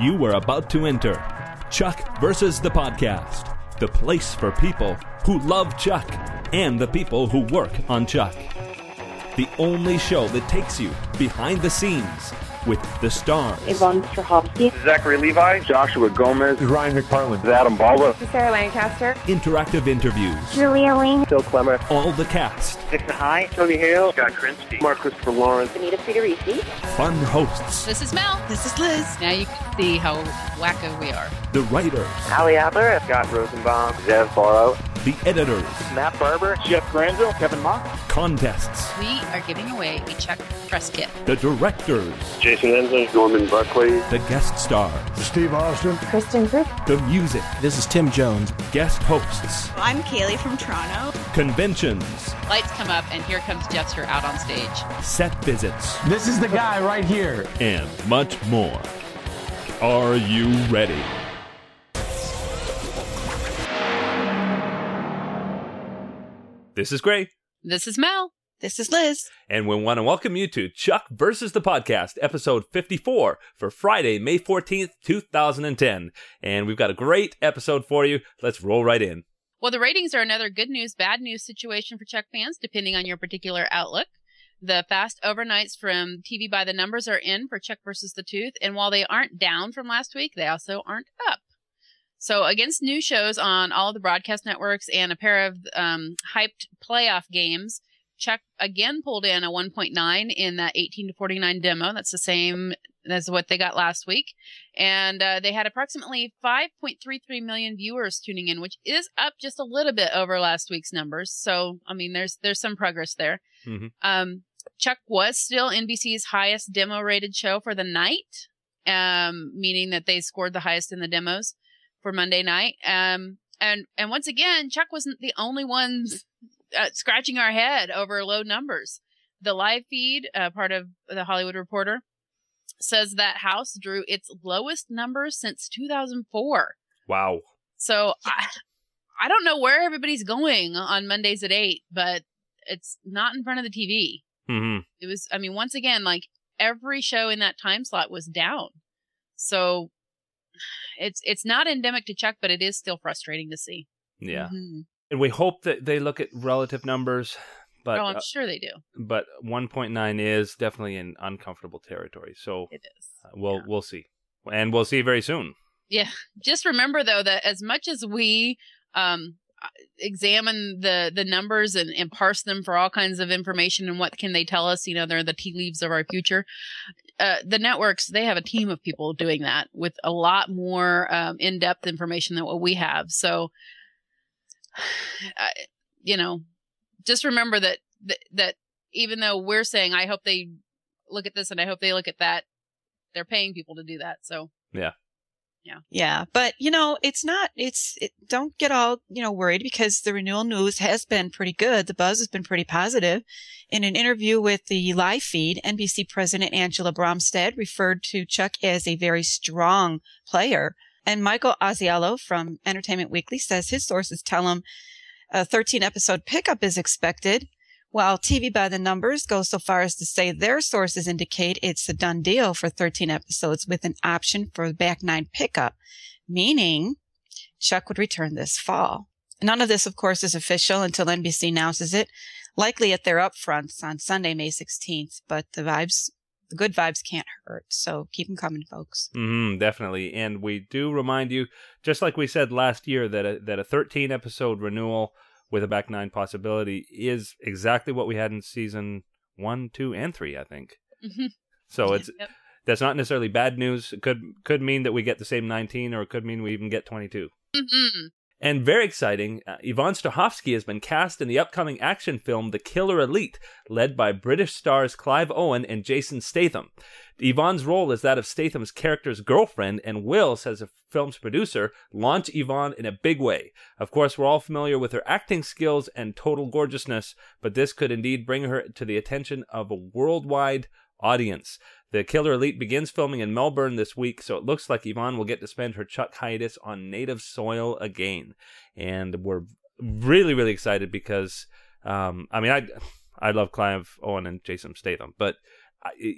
You are about to enter. Chuck versus the podcast, the place for people who love Chuck and the people who work on Chuck. The only show that takes you behind the scenes with the stars, Yvonne Strahovski, Zachary Levi, Joshua Gomez, Ryan McPartlin. Adam Baldwin, Sarah Lancaster, interactive interviews, Julia Ling, Phil Klemmer, all the cast, Dixon High, Tony Hale, Scott Krinsky, Mark Christopher Lawrence, Anita Friedericy, fun hosts, This is Mel. This is Liz. Now you can see how wacko we are. the writers, Ali Adler, Scott Rosenbaum, Zev Borow, the editors, Matt Barber, Jeff Granville, Kevin Mock, contests, We are giving away a Chuck press kit. the directors, Jason Ensler, Norman Buckley, the guest stars, Steve Austin. Kristin Kreuk, the music, This is Tim Jones. guest hosts, I'm Kaylee from Toronto. conventions, Lights come up, and here comes Jester out on stage. set visits, This is the guy right here. and much more. Are you ready? This is Gray, This is Mel. This is Liz. and we want to welcome you to Chuck versus the Podcast, episode 54 for Friday, May 14th, 2010. And we've got a great episode for you. Let's roll right in. Well, the ratings are another good news, bad news situation for Chuck fans, depending on your particular outlook. The fast overnights from TV by the numbers are in for Chuck versus the Tooth, and while they aren't down from last week, they also aren't up. So, against new shows on all of the broadcast networks and a pair of um, hyped playoff games, Chuck again pulled in a 1.9 in that 18 to 49 demo. That's the same as what they got last week. And uh, they had approximately 5.33 million viewers tuning in, which is up just a little bit over last week's numbers. So, I mean, there's there's some progress there. Mhm. Um, Chuck was still NBC's highest demo rated show for the night, um, meaning that they scored the highest in the demos for Monday night. Um, and and once again, Chuck wasn't the only ones uh, scratching our head over low numbers. The live feed, uh, part of the Hollywood Reporter, says that House drew its lowest numbers since 2004. Wow. So I, I don't know where everybody's going on Mondays at eight, but it's not in front of the TV. hmm It was, I mean, once again, like every show in that time slot was down. So it's it's not endemic to Chuck, but it is still frustrating to see. Yeah. Mhm. And we hope that they look at relative numbers, but oh, I'm uh, sure they do. but 1.9 is definitely in uncomfortable territory. So It is. uh, we'll yeah. we'll see, and we'll see very soon. Yeah. Just remember though that as much as we um examine the the numbers and, and parse them for all kinds of information and what can they tell us, you know, they're the tea leaves of our future. Uh, the networks they have a team of people doing that with a lot more um, in-depth information than what we have. So, I you know, just remember that that, that even though we're saying I hope they look at this and I hope they look at that, they're paying people to do that. So Yeah, but you know, it's not, it's, it, don't get all, you know, worried because the renewal news has been pretty good. The buzz has been pretty positive. In an interview with the live feed, NBC President Angela Bromstad referred to Chuck as a very strong player. And Michael Ausiello from Entertainment Weekly says his sources tell him a 13 episode pickup is expected. While TV by the numbers goes so far as to say their sources indicate it's a done deal for 13 episodes with an option for back nine pickup, meaning Chuck would return this fall. None of this, of course, is official until NBC announces it, likely at their upfronts on Sunday, May 16th, but the vibes, the good vibes can't hurt. So keep them coming, folks. hmm definitely. And we do remind you, just like we said last year, that a, that a 13 episode renewal with a back nine possibility is exactly what we had in season one, two, and three. I think. So it's Yep. that's not necessarily bad news. It could could mean that we get the same 19, or it could mean we even get 22. Mhm. And very exciting, uh, Yvonne Strahovski has been cast in the upcoming action film The Killer Elite, led by British stars Clive Owen and Jason Statham. Yvonne's role is that of Statham's character's girlfriend, and will, says the film's producer, launch Yvonne in a big way. Of course, we're all familiar with her acting skills and total gorgeousness, but this could indeed bring her to the attention of a worldwide audience. The Killer Elite begins filming in Melbourne this week, so it looks like Yvonne will get to spend her Chuck hiatus on native soil again. And we're really, really excited because, um, I mean, I, I love Clive Owen and Jason Statham, but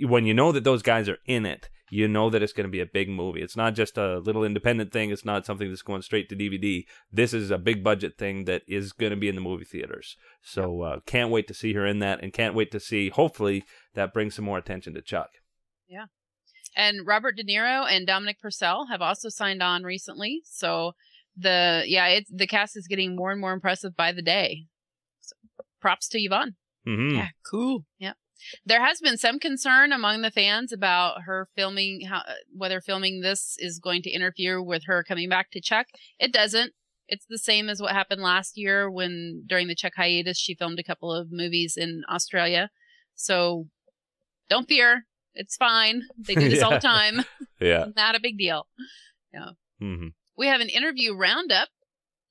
when you know that those guys are in it, you know that it's going to be a big movie. It's not just a little independent thing. It's not something that's going straight to DVD. This is a big budget thing that is going to be in the movie theaters. So uh, can't wait to see her in that, and can't wait to see. Hopefully, that brings some more attention to Chuck. Yeah. And Robert De Niro and Dominic Purcell have also signed on recently. So the yeah, it's the cast is getting more and more impressive by the day. So, props to Yvonne. Mm-hmm. Yeah, cool. There has been some concern among the fans about her filming how whether filming this is going to interfere with her coming back to Chuck. It doesn't. It's the same as what happened last year when during the Chuck hiatus she filmed a couple of movies in Australia. So don't fear. It's fine. They do this all the time. Yeah. Not a big deal. Mm-hmm. We have an interview roundup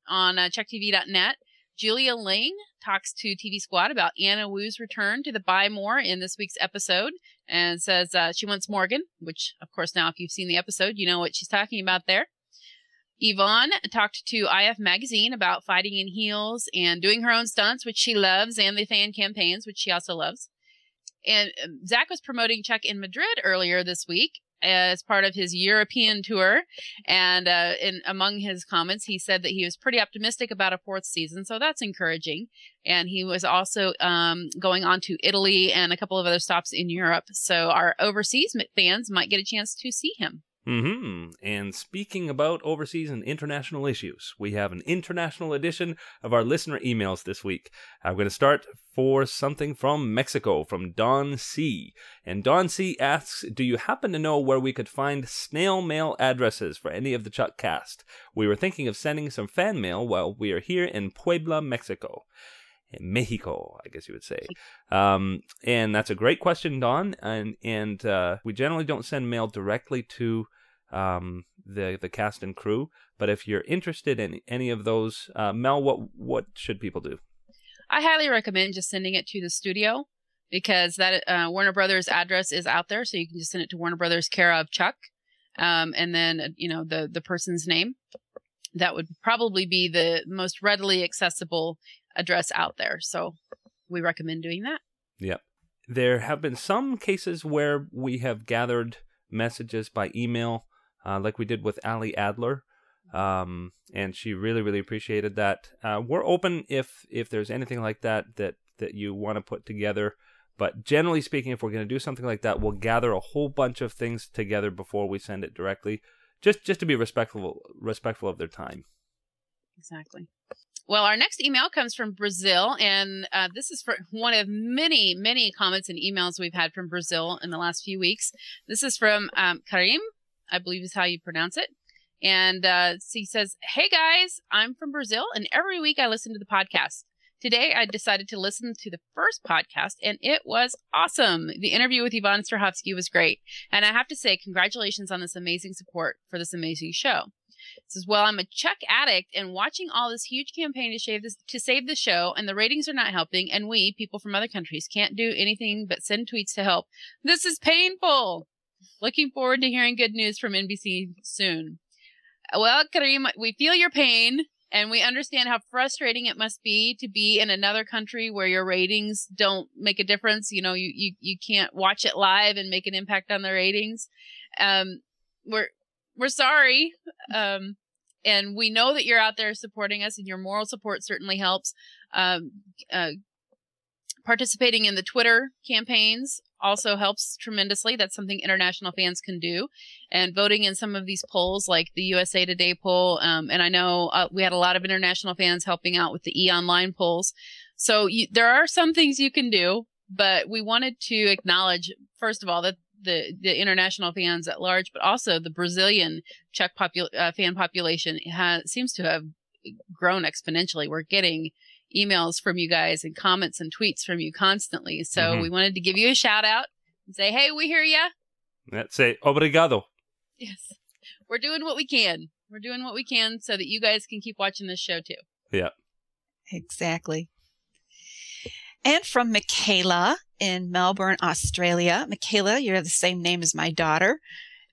on uh, ChuckTV.net. Julia Ling talks to TV Squad about Anna Wu's return to the Buy More in this week's episode and says uh, she wants Morgan, which, of course, now if you've seen the episode, you know what she's talking about there. Yvonne talked to IF Magazine about fighting in heels and doing her own stunts, which she loves, and the fan campaigns, which she also loves. And um, Zach was promoting Chuck in Madrid earlier this week as part of his European tour. And uh, in among his comments, he said that he was pretty optimistic about a fourth season, so that's encouraging. And he was also um, going on to Italy and a couple of other stops in Europe, so our overseas fans might get a chance to see him. Hmm And speaking about overseas and international issues, we have an international edition of our listener emails this week. I'm going to start for something from Mexico, from Don C. And Don C asks, Do you happen to know where we could find snail mail addresses for any of the Chuck cast? We were thinking of sending some fan mail while we are here in Puebla, Mexico. In Mexico, I guess you would say. Um, and that's a great question, Don. And and uh, we generally don't send mail directly to um, the the cast and crew. But if you're interested in any of those, uh, Mel, what what should people do? I highly recommend just sending it to the studio because that uh, Warner Brothers address is out there, so you can just send it to Warner Brothers care of Chuck, um, and then uh, you know the the person's name. That would probably be the most readily accessible address out there. So we recommend doing that. Yep. There have been some cases where we have gathered messages by email, uh, like we did with Ali Adler, um, and she really, really appreciated that. Uh, we're open if if there's anything like that that that you want to put together. But generally speaking, if we're going to do something like that, we'll gather a whole bunch of things together before we send it directly, just just to be respectful respectful of their time. Exactly. Well, our next email comes from Brazil, and uh, this is for one of many, many comments and emails we've had from Brazil in the last few weeks. This is from um, Karim, I believe is how you pronounce it. And uh, he says, Hey guys, I'm from Brazil, and every week I listen to the podcast. Today I decided to listen to the first podcast, and it was awesome. The interview with Yvonne Strahovski was great. And I have to say, congratulations on this amazing support for this amazing show. Says, "Well, I'm a Chuck addict, and watching all this huge campaign to save this to save the show, and the ratings are not helping, and we, people from other countries, can't do anything but send tweets to help. This is painful. Looking forward to hearing good news from NBC soon. Well, Karim, we feel your pain." And we understand how frustrating it must be to be in another country where your ratings don't make a difference. You know, you, you, you can't watch it live and make an impact on the ratings. Um, we're, we're sorry. Um, and we know that you're out there supporting us and your moral support certainly helps. Um, uh, participating in the Twitter campaigns also helps tremendously. That's something international fans can do. And voting in some of these polls, like the USA Today poll. Um, and I know uh, we had a lot of international fans helping out with the E Online polls. So you, there are some things you can do, but we wanted to acknowledge, first of all, that the, the international fans at large, but also the Brazilian Chuck popul- uh, fan population has, seems to have grown exponentially. We're getting emails from you guys and comments and tweets from you constantly. So Mhm. we wanted to give you a shout out and say, hey, we hear you." Let's say obrigado. Yes. We're doing what we can. We're doing what we can so that you guys can keep watching this show too. Yeah. Exactly. And from Michaela in Melbourne, Australia. Michaela, you're the same name as my daughter.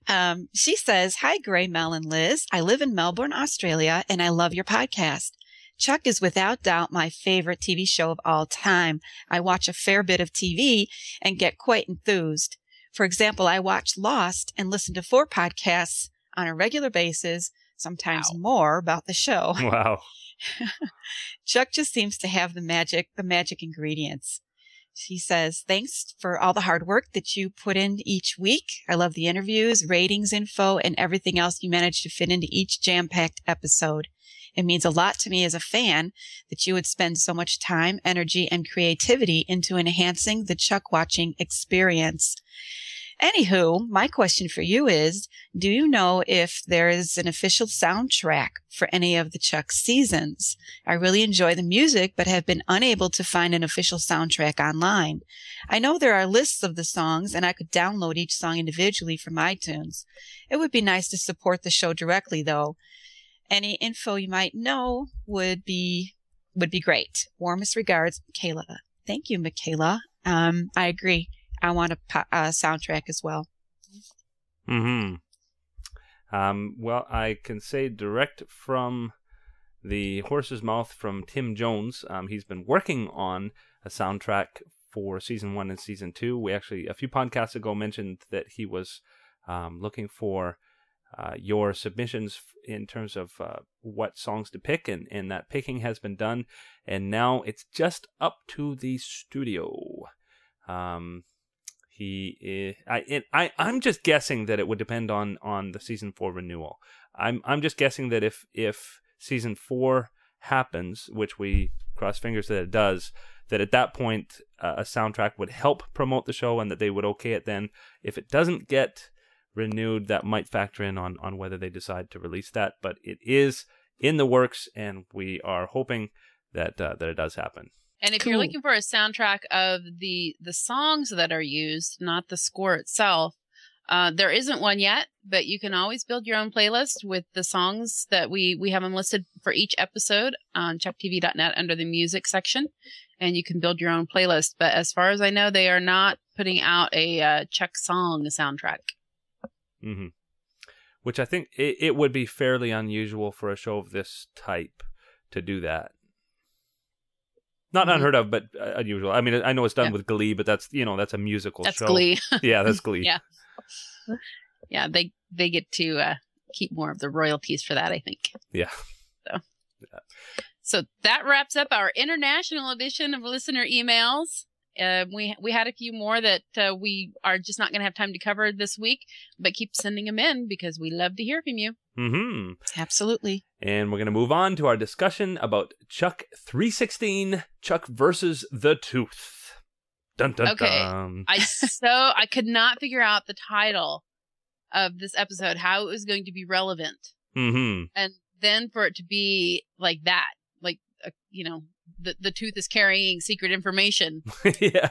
Um, she says, Hi, Gray, Mel, and Liz. I live in Melbourne, Australia, and I love your podcast. Chuck is without doubt my favorite TV show of all time. I watch a fair bit of TV and get quite enthused. For example, I watch Lost and listen to four podcasts on a regular basis, sometimes Wow. more about the show. Wow. Chuck just seems to have the magic, the magic ingredients. She says, thanks for all the hard work that you put in each week. I love the interviews, ratings info, and everything else you manage to fit into each jam-packed episode. It means a lot to me as a fan that you would spend so much time, energy, and creativity into enhancing the Chuck watching experience. Anywho, my question for you is, do you know if there is an official soundtrack for any of the Chuck seasons? I really enjoy the music, but have been unable to find an official soundtrack online. I know there are lists of the songs and I could download each song individually from iTunes. It would be nice to support the show directly though. Any info you might know would be, would be great. Warmest regards, Michaela. Thank you, Michaela. Um, I agree. I want a, a soundtrack as well. Hmm. Um. Well, I can say direct from the horse's mouth from Tim Jones. Um. He's been working on a soundtrack for season one and season two. We actually a few podcasts ago mentioned that he was um, looking for uh, your submissions in terms of uh, what songs to pick, and, and that picking has been done, and now it's just up to the studio. Um, he is, I, it, I I'm just guessing that it would depend on on the season four renewal. I'm I'm just guessing that if if season four happens, which we cross fingers that it does, that at that point uh, a soundtrack would help promote the show and that they would okay it then. If it doesn't get renewed, that might factor in on on whether they decide to release that. But it is in the works, and we are hoping that uh, that it does happen. And if you're looking for a soundtrack of the the songs that are used, not the score itself, uh, there isn't one yet. But you can always build your own playlist with the songs that we we have them listed for each episode on chucktv.net under the music section, and you can build your own playlist. But as far as I know, they are not putting out a uh, Chuck song soundtrack. hmm Which I think it, it would be fairly unusual for a show of this type to do that. Not Mhm. unheard of, but uh, unusual. I mean, I know it's done Yeah. with Glee, but that's you know that's a musical That's show. Glee. Yeah, that's Glee. Yeah. yeah, they they get to uh, keep more of the royalties for that. I think. Yeah. So that wraps up our international edition of listener emails. Uh, we we had a few more that uh, we are just not going to have time to cover this week, but keep sending them in because we love to hear from you. hmm Absolutely. And we're going to move on to our discussion about Chuck 316, Chuck versus the Tooth. Dun dun Okay. dun. I so I could not figure out the title of this episode, how it was going to be relevant, hmm and then for it to be like that, like uh, you know, the the tooth is carrying secret information. yeah.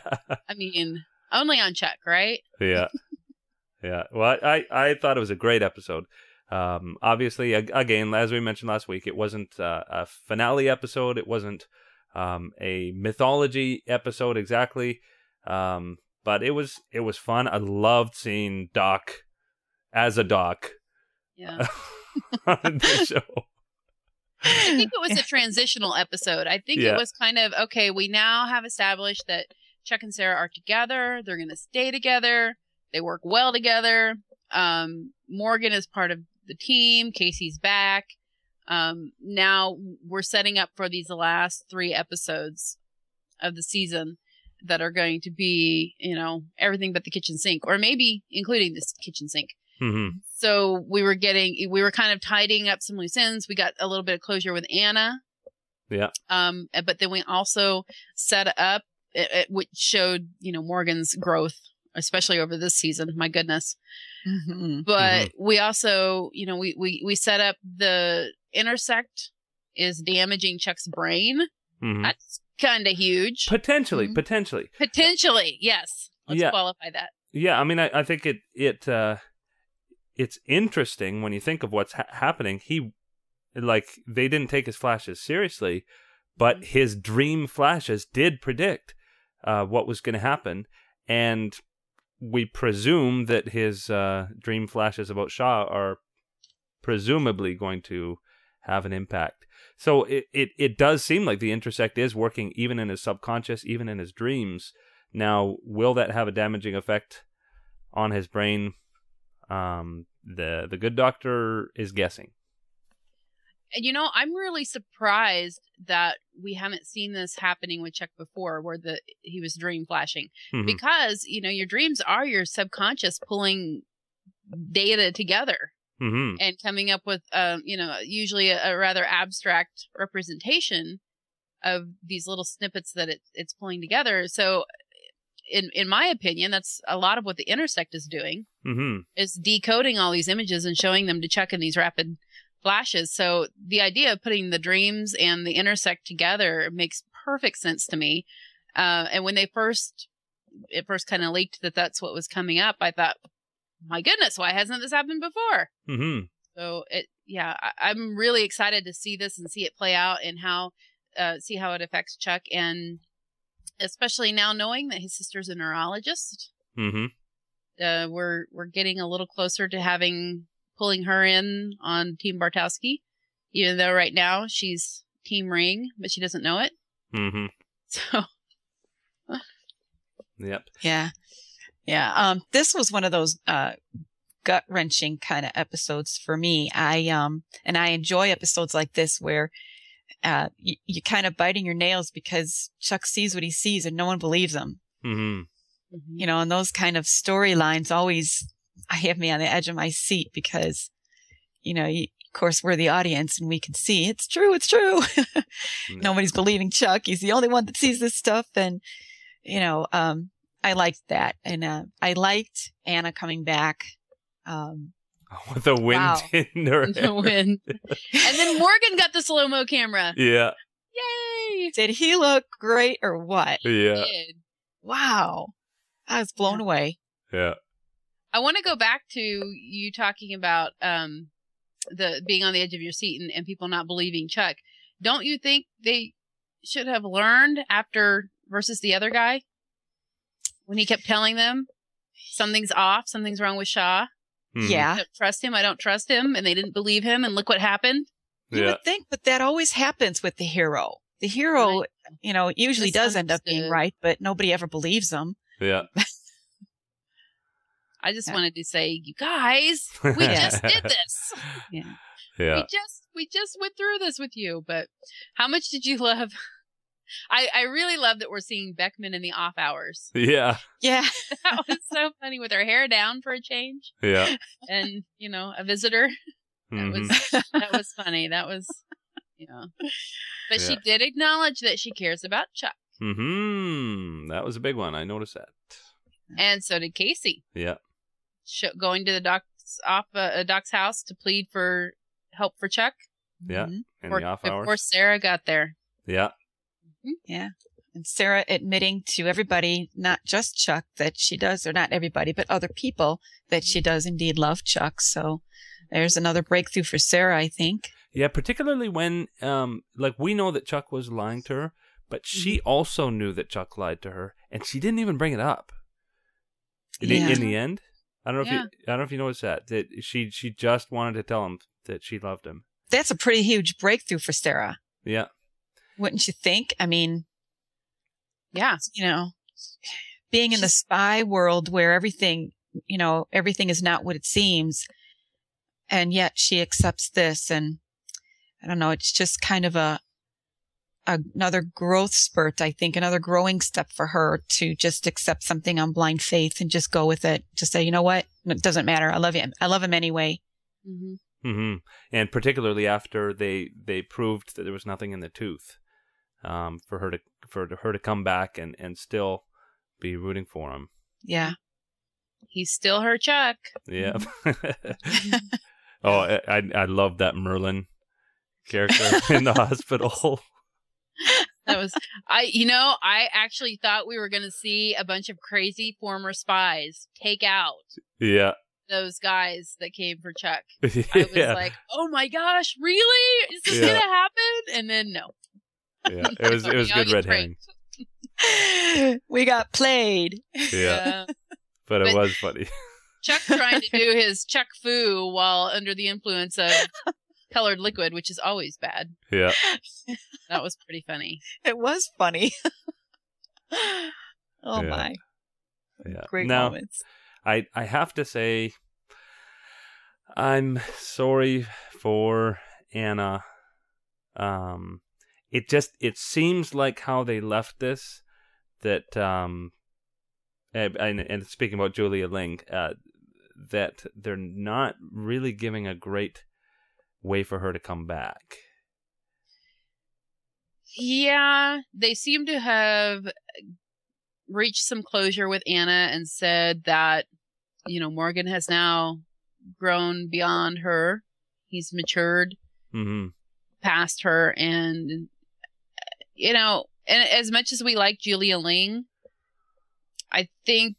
I mean, only on Chuck, right? yeah yeah well I, I thought it was a great episode um obviously again as we mentioned last week it wasn't uh, a finale episode it wasn't um a mythology episode exactly um but it was it was fun i loved seeing doc as a doc Yeah. on the show I think it was a transitional episode. I think Yeah. it was kind of okay. We now have established that Chuck and Sarah are together. They're going to stay together. They work well together. Um, Morgan is part of the team. Casey's back. Um, now we're setting up for these last three episodes of the season that are going to be, you know, everything but the kitchen sink, or maybe including this kitchen sink hmm so we were getting we were kind of tidying up some loose ends. We got a little bit of closure with anna. Yeah. um but then we also set up it, it, which showed you know morgan's growth especially over this season. My goodness. Hmm but we also you know we we we set up the intersect is damaging chuck's brain. Hmm that's kind of huge. Potentially Mhm. potentially. Potentially yes. Let's Yeah. qualify that. Yeah, I mean, I, I think it it uh, it's interesting when you think of what's ha- happening. He like they didn't take his flashes seriously, but his dream flashes did predict uh, what was going to happen, and we presume that his uh, dream flashes about Shaw are presumably going to have an impact. So it, it, it does seem like the intersect is working even in his subconscious, even in his dreams. Now, will that have a damaging effect on his brain. Um, the the good doctor is guessing. And you know, I'm really surprised that we haven't seen this happening with Chuck before, where the he was dream flashing, Mhm. because you know your dreams are your subconscious pulling data together Mhm. and coming up with, um, you know, usually a, a rather abstract representation of these little snippets that it, it's pulling together. So, in in my opinion, that's a lot of what the intersect is doing Mhm. is decoding all these images and showing them to Chuck in these rapid flashes. So the idea of putting the dreams and the intersect together makes perfect sense to me. Uh, and when they first, it first kind of leaked that that's what was coming up, I thought, my goodness, why hasn't this happened before? Mhm. So it, yeah, I, I'm really excited to see this and see it play out and how, uh, see how it affects Chuck and especially now knowing that his sister's a neurologist Mhm. uh, we're we're getting a little closer to having pulling her in on Team Bartowski, even though right now she's Team Ring, but she doesn't know it. Mhm. So Yep. Yeah. Yeah. Um, this was one of those, uh, gut wrenching kind of episodes for me. I, um, and I enjoy episodes like this where, uh, you, you kind of biting your nails because Chuck sees what he sees and no one believes him, Mhm. you know, and those kind of storylines always I have me on the edge of my seat because, you know, you, of course we're the audience and we can see it's true. It's true. Nobody's believing Chuck. He's the only one that sees this stuff. And, you know, um, I liked that. And, uh, I liked Anna coming back. Um, With the wind Wow. in her the hair. win. and then Morgan got the slow mo camera. Yeah. Yay! did he look great or what? Yeah. Wow. I was blown away. Yeah. I want to go back to you talking about um the being on the edge of your seat and, and people not believing Chuck. Don't you think they should have learned after versus the other guy when he kept telling them something's off, something's wrong with Shaw. Mhm. I Yeah. don't trust him. I don't trust him, and they didn't believe him. And look what happened. You Yeah. would think, but that always happens with the hero. The hero, Right. you know, usually does end up being right, but nobody ever believes them. Yeah. I just Yeah. wanted to say, you guys, we just did this. Yeah. Yeah. We just we just went through this with you. But how much did you love? I I really love that we're seeing Beckman in the off hours. Yeah. Yeah. That was so funny with her hair down for a change, Yeah. and you know a visitor. That Mhm. was that was funny. That was. You know, but she did acknowledge that she cares about Chuck, Mhm. That was a big one. I noticed that. and so did Casey. Yeah. Sh- going to the doc's off uh, doc's house to plead for help for Chuck. Yeah. Mhm. In Before- the off hours. before. Sarah got there. Yeah. Yeah. And Sarah admitting to everybody, not just Chuck, that she does, or not everybody, but other people, that she does indeed love Chuck. So there's another breakthrough for Sarah, I think. Yeah, particularly when um like we know that Chuck was lying to her, but she Mm-hmm. also knew that Chuck lied to her and she didn't even bring it up. In, the, Yeah. in the end, I don't know Yeah. if you, I don't know if you noticed that that she she just wanted to tell him that she loved him. That's a pretty huge breakthrough for Sarah, Yeah. Wouldn't you think? I mean, Yeah. you know, being in the spy world where everything, you know, everything is not what it seems. And yet she accepts this. And I don't know, it's just kind of a, another growth spurt, I think, another growing step for her to just accept something on blind faith and just go with it. Just say, you know what? It doesn't matter. I love him. I love him anyway. hmm hmm And particularly after they they proved that there was nothing in the tooth, um, for her to for her to come back and and still be rooting for him. Yeah. He's still her Chuck. Yeah. oh, I I I love that Merlin character in the hospital. That was I you know, I actually thought we were gonna see a bunch of crazy former spies take out yeah. those guys that came for Chuck. I was like, Oh my gosh, really? Is this Yeah. gonna happen? And then no. Yeah. It was it was good get red herring, we got played. yeah, but it But- was funny. Chuck trying to do his Chuck Fu while under the influence of colored liquid, which is always bad. Yeah, That was pretty funny. It was funny. oh Yeah. my. yeah. Great now, moments. I I have to say, I'm sorry for Anna. Um, it just it seems like how they left this that um, and, and, speaking about Julia Ling, uh, that they're not really giving a great way for her to come back. Yeah, they seem to have reached some closure with Anna and said that, you know, Morgan has now grown beyond her. He's matured hmm past her. And, you know, and as much as we like Julia Ling, I think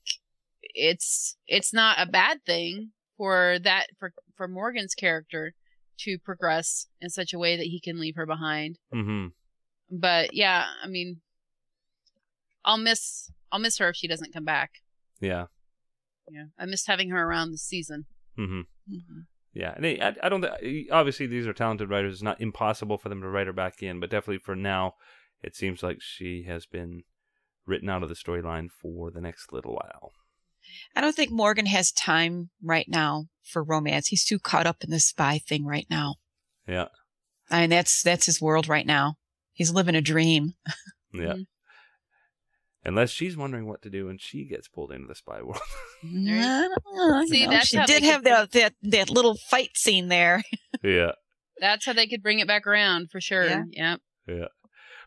it's, it's not a bad thing for that, for, for Morgan's character to progress in such a way that he can leave her behind hmm but yeah, I mean, I'll miss I'll miss her if she doesn't come back. Yeah. Yeah, I missed having her around this season. hmm Mhm. Yeah, and they, I, I don't. Obviously, these are talented writers. It's not impossible for them to write her back in, but definitely for now, it seems like she has been written out of the storyline for the next little while. I don't think Morgan has time right now for romance. He's too caught up in the spy thing right now. Yeah, I mean, that's that's his world right now. He's living a dream. yeah. Mhm. Unless she's wondering what to do when she gets pulled into the spy world. you- I See, you know, that's she did have that, that that little fight scene there. yeah, That's how they could bring it back around for sure. Yeah. Yep. yeah.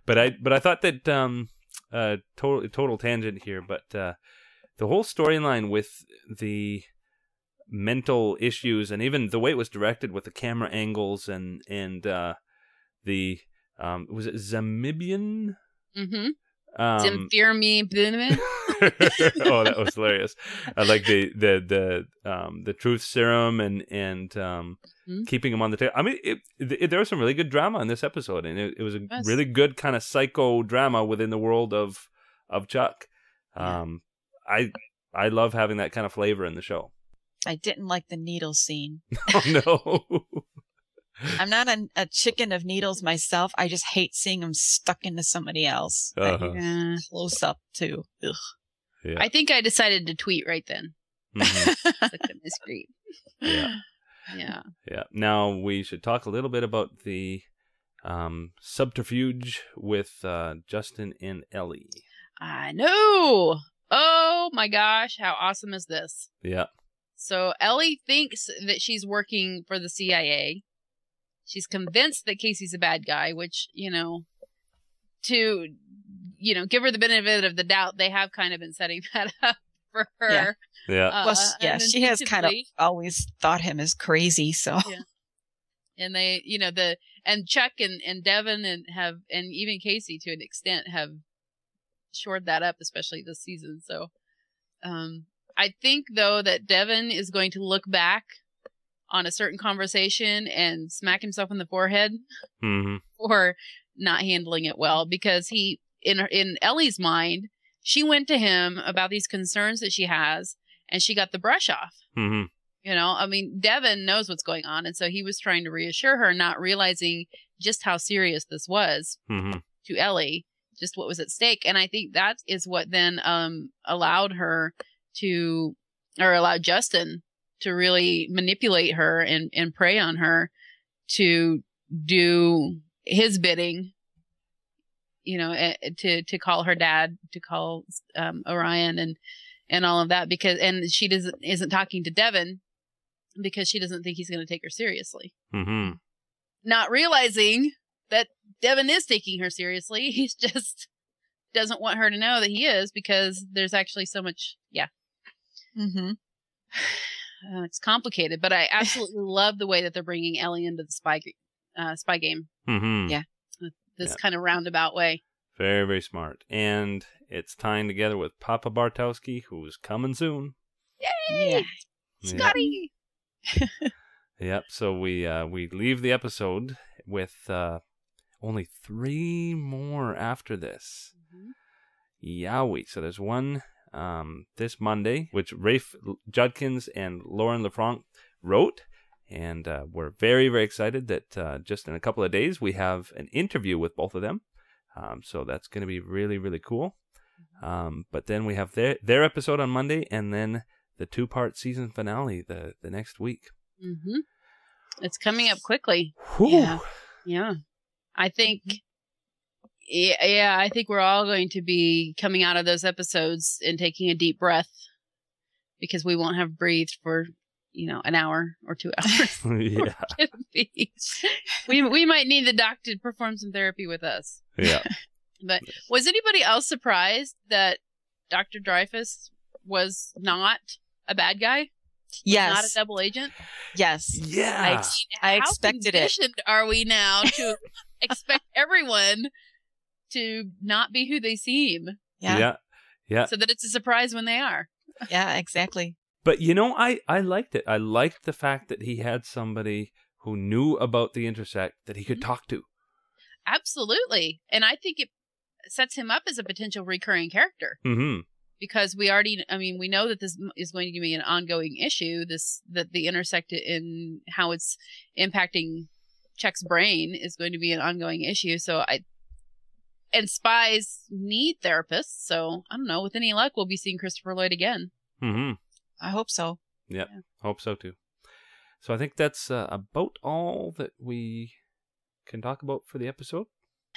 But I, but I thought that um, uh, total total tangent here, but uh, the whole storyline with the mental issues and even the way it was directed with the camera angles and and uh, the um, was it Zamibian? Mm-hmm. Um, fear me, Blumen. oh, that was hilarious! I like the the the um the truth serum and and um Mhm. keeping him on the table. I mean, it, it, there was some really good drama in this episode, and it, it was a Yes. really good kind of psycho drama within the world of of Chuck. Um, I I love having that kind of flavor in the show. I didn't like the needle scene. Oh no! I'm not a, a chicken of needles myself. I just hate seeing them stuck into somebody else. Uh-huh. Close up too. Ugh. Yeah. I think I decided to tweet right then. Mhm. Great. Yeah. Yeah. Yeah. Now we should talk a little bit about the um, subterfuge with uh, Justin and Ellie. I know. Oh my gosh, how awesome is this? Yeah. So Ellie thinks that she's working for the CIA. She's convinced that Casey's a bad guy, which, you know, to, you know, give her the benefit of the doubt, they have kind of been setting that up for her. Yeah. Uh, Plus, yeah, she has kind of always thought him as crazy. So and they, you know, the, and Chuck and, and Devin and have, and even Casey to an extent have shored that up, especially this season. So, um, I think though that Devin is going to look back on a certain conversation and smack himself in the forehead hmm for not handling it well because he, in in Ellie's mind, she went to him about these concerns that she has and she got the brush off. hmm You know, I mean, Devin knows what's going on. And so he was trying to reassure her, not realizing just how serious this was hmm to Ellie, just what was at stake. And I think that is what then, um, allowed her to, or allowed Justin to really manipulate her and, and prey on her to do his bidding, you know, eh, to, to call her dad, to call, um, Orion and, and all of that because, and she doesn't, isn't talking to Devin because she doesn't think he's going to take her seriously. hmm Not realizing that Devin is taking her seriously. He's just doesn't want her to know that he is because there's actually so much, yeah, hmm uh, it's complicated, but I absolutely love the way that they're bringing Ellie into the spy, uh, spy game hmm Yeah. This Yeah. kind of roundabout way. Very, very smart. And it's tying together with Papa Bartowski, who's coming soon. yeah. Yeah. Scotty! Yep. So we uh, we leave the episode with uh, only three more after this. Yowie. So there's one um, this Monday, which Rafe Judkins and Lauren LeFranc wrote. And uh, we're very, very excited that uh, just in a couple of days we have an interview with both of them. Um, so that's going to be really, really cool. Um, but then we have their their episode on Monday, and then the two part season finale the the next week. hmm It's coming up quickly. Whew. Yeah. Yeah. I think, yeah, yeah, I think we're all going to be coming out of those episodes and taking a deep breath because we won't have breathed for, you know, an hour or two hours. yeah. We, we might need the doc to perform some therapy with us. Yeah. But was anybody else surprised that Dr. Dreyfus was not a bad guy? Yes. Not a double agent? Yes. Yeah. I How expected it. conditioned Are we now to expect everyone to not be who they seem, Yeah. Yeah. yeah. Yeah. so that it's a surprise when they are? Yeah, exactly. But you know, I I liked it. I liked the fact that he had somebody who knew about the intersect that he could Mm-hmm. talk to. Absolutely, and I think it sets him up as a potential recurring character Mm-hmm. because we already. I mean, we know that this is going to be an ongoing issue. This that the intersect in how it's impacting Chuck's brain is going to be an ongoing issue. So I. And spies need therapists, so I don't know. With any luck, we'll be seeing Christopher Lloyd again. Mm-hmm. I hope so. Yep. Yeah, hope so too. So I think that's uh, about all that we can talk about for the episode.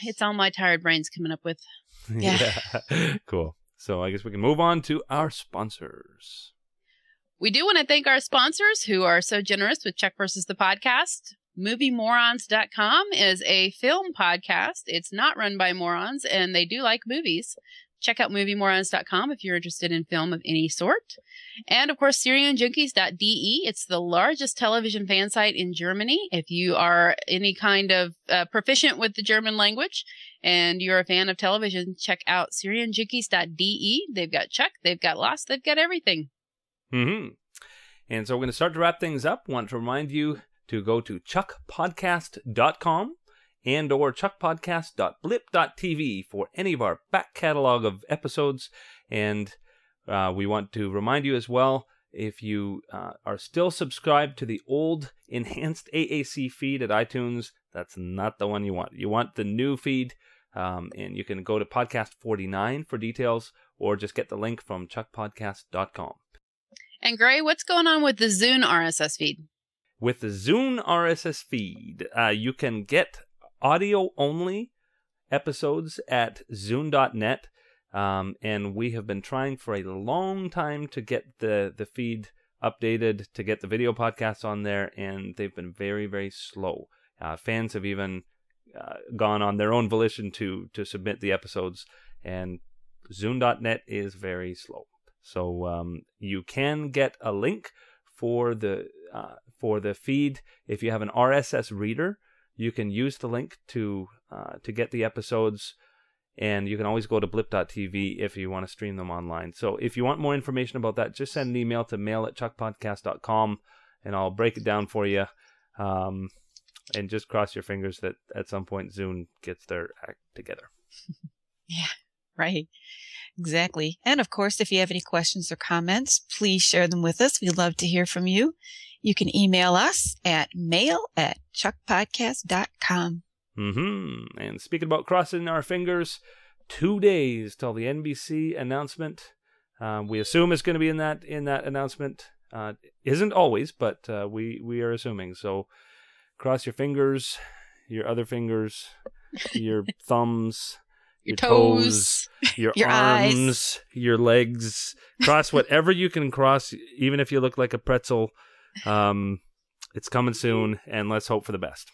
It's all my tired brains coming up with. Yeah. Yeah. cool. So I guess we can move on to our sponsors. We do want to thank our sponsors who are so generous with Chuck versus the podcast. MovieMorons.com is a film podcast. It's not run by morons and they do like movies. Check out MovieMorons.com if you're interested in film of any sort. And of course, SerienJunkies.de. It's the largest television fan site in Germany. If you are any kind of uh, proficient with the German language and you're a fan of television, check out SerienJunkies.de. They've got Chuck, they've got Lost, they've got everything. Mm-hmm. And so we're going to start to wrap things up. Want to remind you to go to chuckpodcast.com and or chuckpodcast.blip.tv for any of our back catalog of episodes. And uh, we want to remind you as well, if you uh, are still subscribed to the old enhanced AAC feed at iTunes, that's not the one you want. You want the new feed, um, and you can go to podcast 49 for details, or just get the link from chuckpodcast.com. And Gray, what's going on with the Zune RSS feed? With the Zune RSS feed, uh, you can get audio only episodes at zune.net. Um, and we have been trying for a long time to get the, the feed updated, to get the video podcasts on there, and they've been very, very slow. Uh, fans have even uh, gone on their own volition to, to submit the episodes, and Zune.net is very slow. So um, you can get a link for the uh, for the feed if you have an RSS reader. You can use the link to uh, to get the episodes, and you can always go to blip.tv if you want to stream them online. So if you want more information about that, just send an email to mail at chuckpodcast.com, and I'll break it down for you. Um, and just cross your fingers that at some point Zune gets their act together. Yeah, right. Exactly. And of course, if you have any questions or comments, please share them with us. We'd love to hear from you. You can email us at mail at chuckpodcast.com. Mm-hmm. And speaking about crossing our fingers, two days till the NBC announcement. Uh, we assume it's going to be in that in that announcement. Uh, isn't always, but uh, we we are assuming. So cross your fingers, your other fingers, your thumbs, Your toes. your, Your arms, eyes. your legs. Cross whatever you can cross, even if you look like a pretzel. Um, it's coming soon, and let's hope for the best.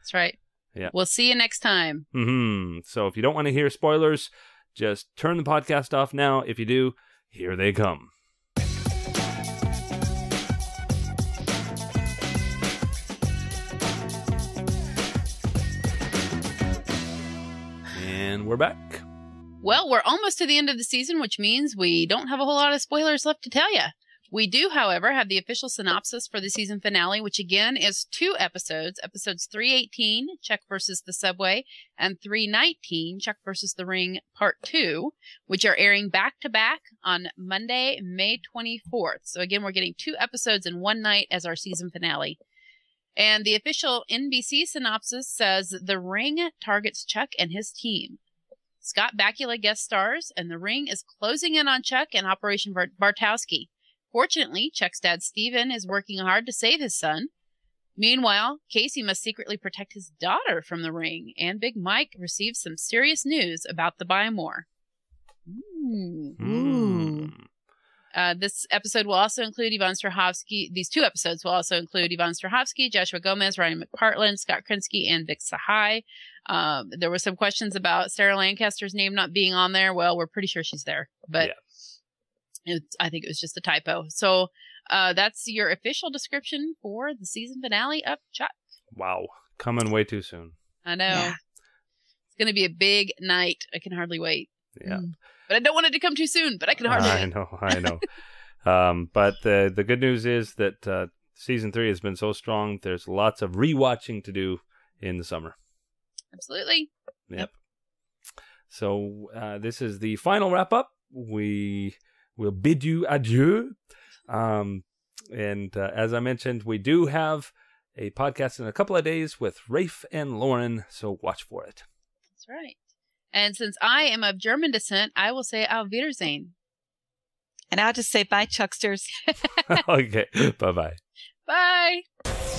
That's right. Yeah. We'll see you next time. Mm-hmm. So if you don't want to hear spoilers, just turn the podcast off now. If you do, here they come. And we're back. Well, we're almost to the end of the season, which means we don't have a whole lot of spoilers left to tell you. We do, however, have the official synopsis for the season finale, which again is two episodes episodes 318, Chuck versus the Subway, and 319, Chuck versus the Ring, Part 2, which are airing back to back on Monday, May 24th. So again, we're getting two episodes in one night as our season finale. And the official NBC synopsis says The Ring targets Chuck and his team. Scott Bakula guest stars, and The Ring is closing in on Chuck and Operation Bart- Bartowski. Fortunately, Chuck's dad Steven is working hard to save his son. Meanwhile, Casey must secretly protect his daughter from the ring, and Big Mike receives some serious news about the Buy More. Ooh. Hmm. Uh, this episode will also include Yvonne Strahovski. These two episodes will also include Yvonne Strahovski, Joshua Gomez, Ryan McPartlin, Scott Krinsky, and Vic Sahai. Um, there were some questions about Sarah Lancaster's name not being on there. Well, we're pretty sure she's there, but it's, I think it was just a typo. So uh, that's your official description for the season finale of Chuck. Wow. Coming way too soon. I know Yeah. it's going to be a big night. I can hardly wait. Yeah. Mm. But I don't want it to come too soon. But I can hardly I wait. know, I know. um, but the the good news is that uh, season three has been so strong. There's lots of rewatching to do in the summer. Absolutely. Yep. So uh, this is the final wrap up. We will bid you adieu. Um, and uh, as I mentioned, we do have a podcast in a couple of days with Rafe and Lauren. So watch for it. That's right. And since I am of German descent, I will say Auf Wiedersehen. And I'll just say bye, Chucksters. okay. Bye bye. Bye.